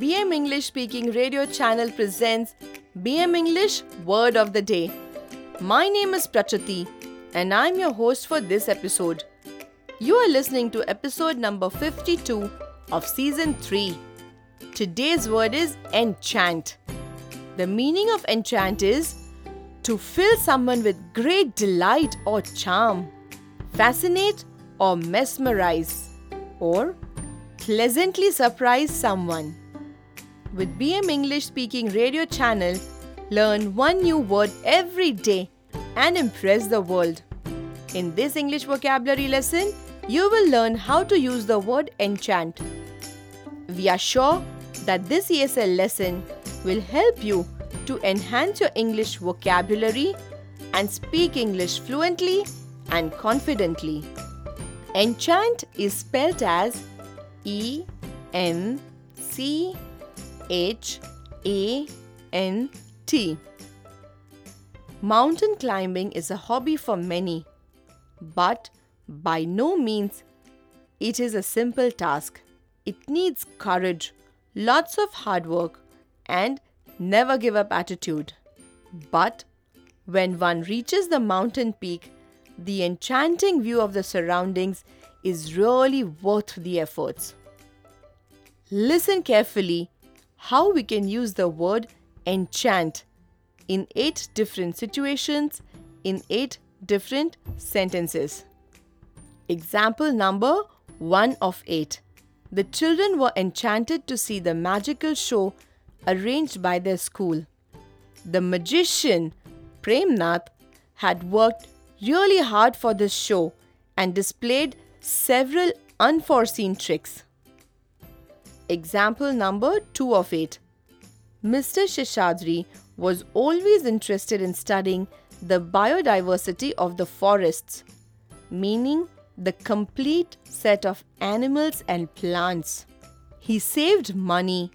BM English Speaking Radio channel presents BM English Word of the Day. My name is Prachati and I'm your host for this episode. You are listening to episode number 52 of season 3. Today's word is enchant. The meaning of enchant is to fill someone with great delight or charm, fascinate or mesmerize, or pleasantly surprise someone. With BM English Speaking Radio channel, learn one new word every day and impress the world. In this English vocabulary lesson, you will learn how to use the word enchant. We are sure that this ESL lesson will help you to enhance your English vocabulary and speak English fluently and confidently. Enchant is spelled as E N C H A N T. Mountain climbing is a hobby for many, but by no means it is a simple task. It needs courage, lots of hard work, and never give up attitude. But when one reaches the mountain peak, the enchanting view of the surroundings is really worth the efforts. Listen carefully how we can use the word enchant in eight different situations in eight different sentences. Example number 1 of 8. The children were enchanted to see the magical show arranged by their school. The magician, Premnath, had worked really hard for this show and displayed several unforeseen tricks. Example number 2 of 8. Mr. Sheshadri was always interested in studying the biodiversity of the forests, meaning the complete set of animals and plants. He saved money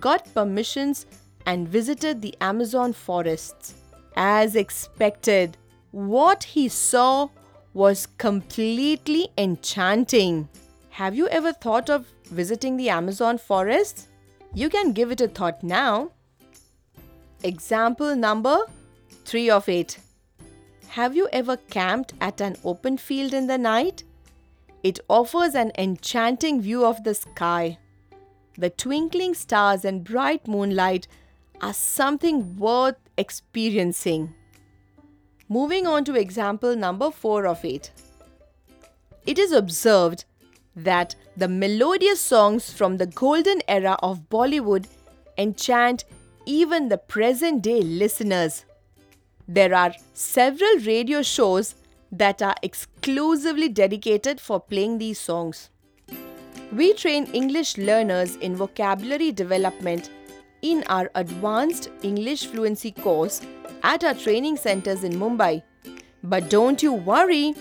got permissions and visited the Amazon forests. As expected, what he saw was completely enchanting. Have you ever thought of visiting the Amazon forests? You can give it a thought now. Example number 3 of 8. Have you ever camped at an open field in the night? It offers an enchanting view of the sky. The twinkling stars and bright moonlight are something worth experiencing. Moving on to example number 4 of 8. It is observed that the melodious songs from the golden era of Bollywood enchant even the present day listeners. There are several radio shows that are exclusively dedicated for playing these songs. We train English learners in vocabulary development in our Advanced English Fluency course at our training centers in Mumbai. But don't you worry,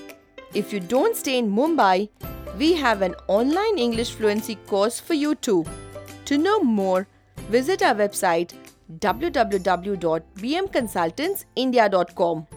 if you don't stay in Mumbai, we have an online English fluency course for you too. To know more, visit our website www.bmconsultantsindia.com.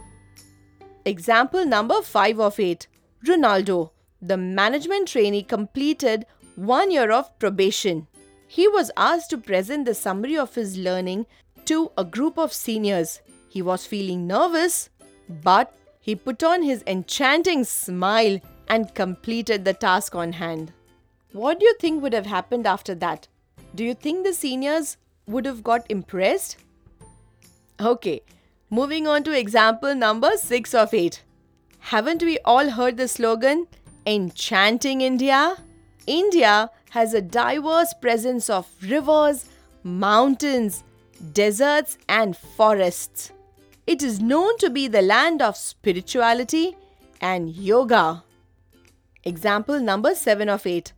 Example number 5 of 8 Ronaldo, the management trainee, completed one year of probation. He was asked to present the summary of his learning to a group of seniors. He was feeling nervous, but he put on his enchanting smile and completed the task on hand. What do you think would have happened after that? Do you think the seniors would have got impressed? Okay, moving on to example number 6 of 8. Haven't we all heard the slogan, Enchanting India? India has a diverse presence of rivers, mountains, deserts, and forests. It is known to be the land of spirituality and yoga. Example number 7 of 8.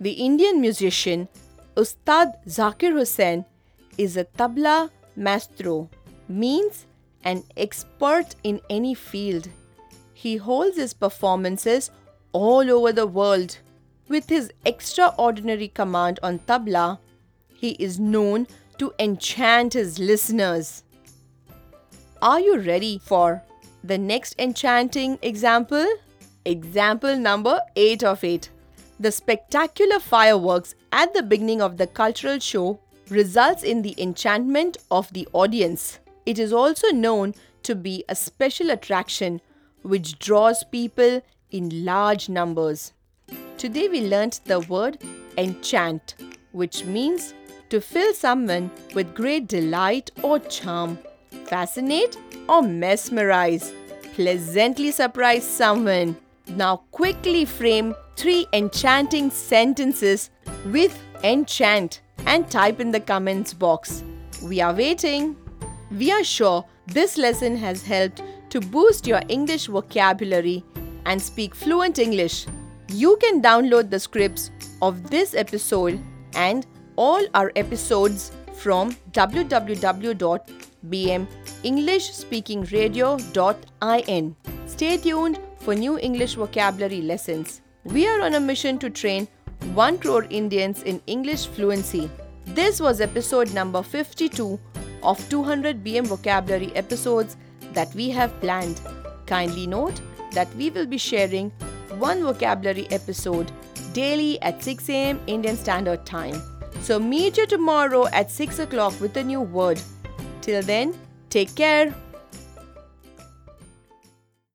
The Indian musician Ustad Zakir Hussain is a tabla maestro, means an expert in any field. He holds his performances all over the world. With his extraordinary command on tabla, he is known to enchant his listeners. Are you ready for the next enchanting example? Example number 8 of 8. The spectacular fireworks at the beginning of the cultural show results in the enchantment of the audience. It is also known to be a special attraction which draws people in large numbers. Today we learnt the word enchant, which means to fill someone with great delight or charm, fascinate or mesmerize, pleasantly surprise someone. Now quickly frame three enchanting sentences with enchant and type in the comments box. We are waiting. We are sure this lesson has helped to boost your English vocabulary and speak fluent English. You can download the scripts of this episode and all our episodes from www.bmenglishspeakingradio.in. Stay tuned for new English vocabulary lessons. We are on a mission to train 1 crore Indians in English fluency. This was episode number 52 of 200 BM vocabulary episodes that we have planned. Kindly note that we will be sharing one vocabulary episode daily at 6 am Indian Standard Time. So meet you tomorrow at 6 o'clock with a new word. Till then, take care.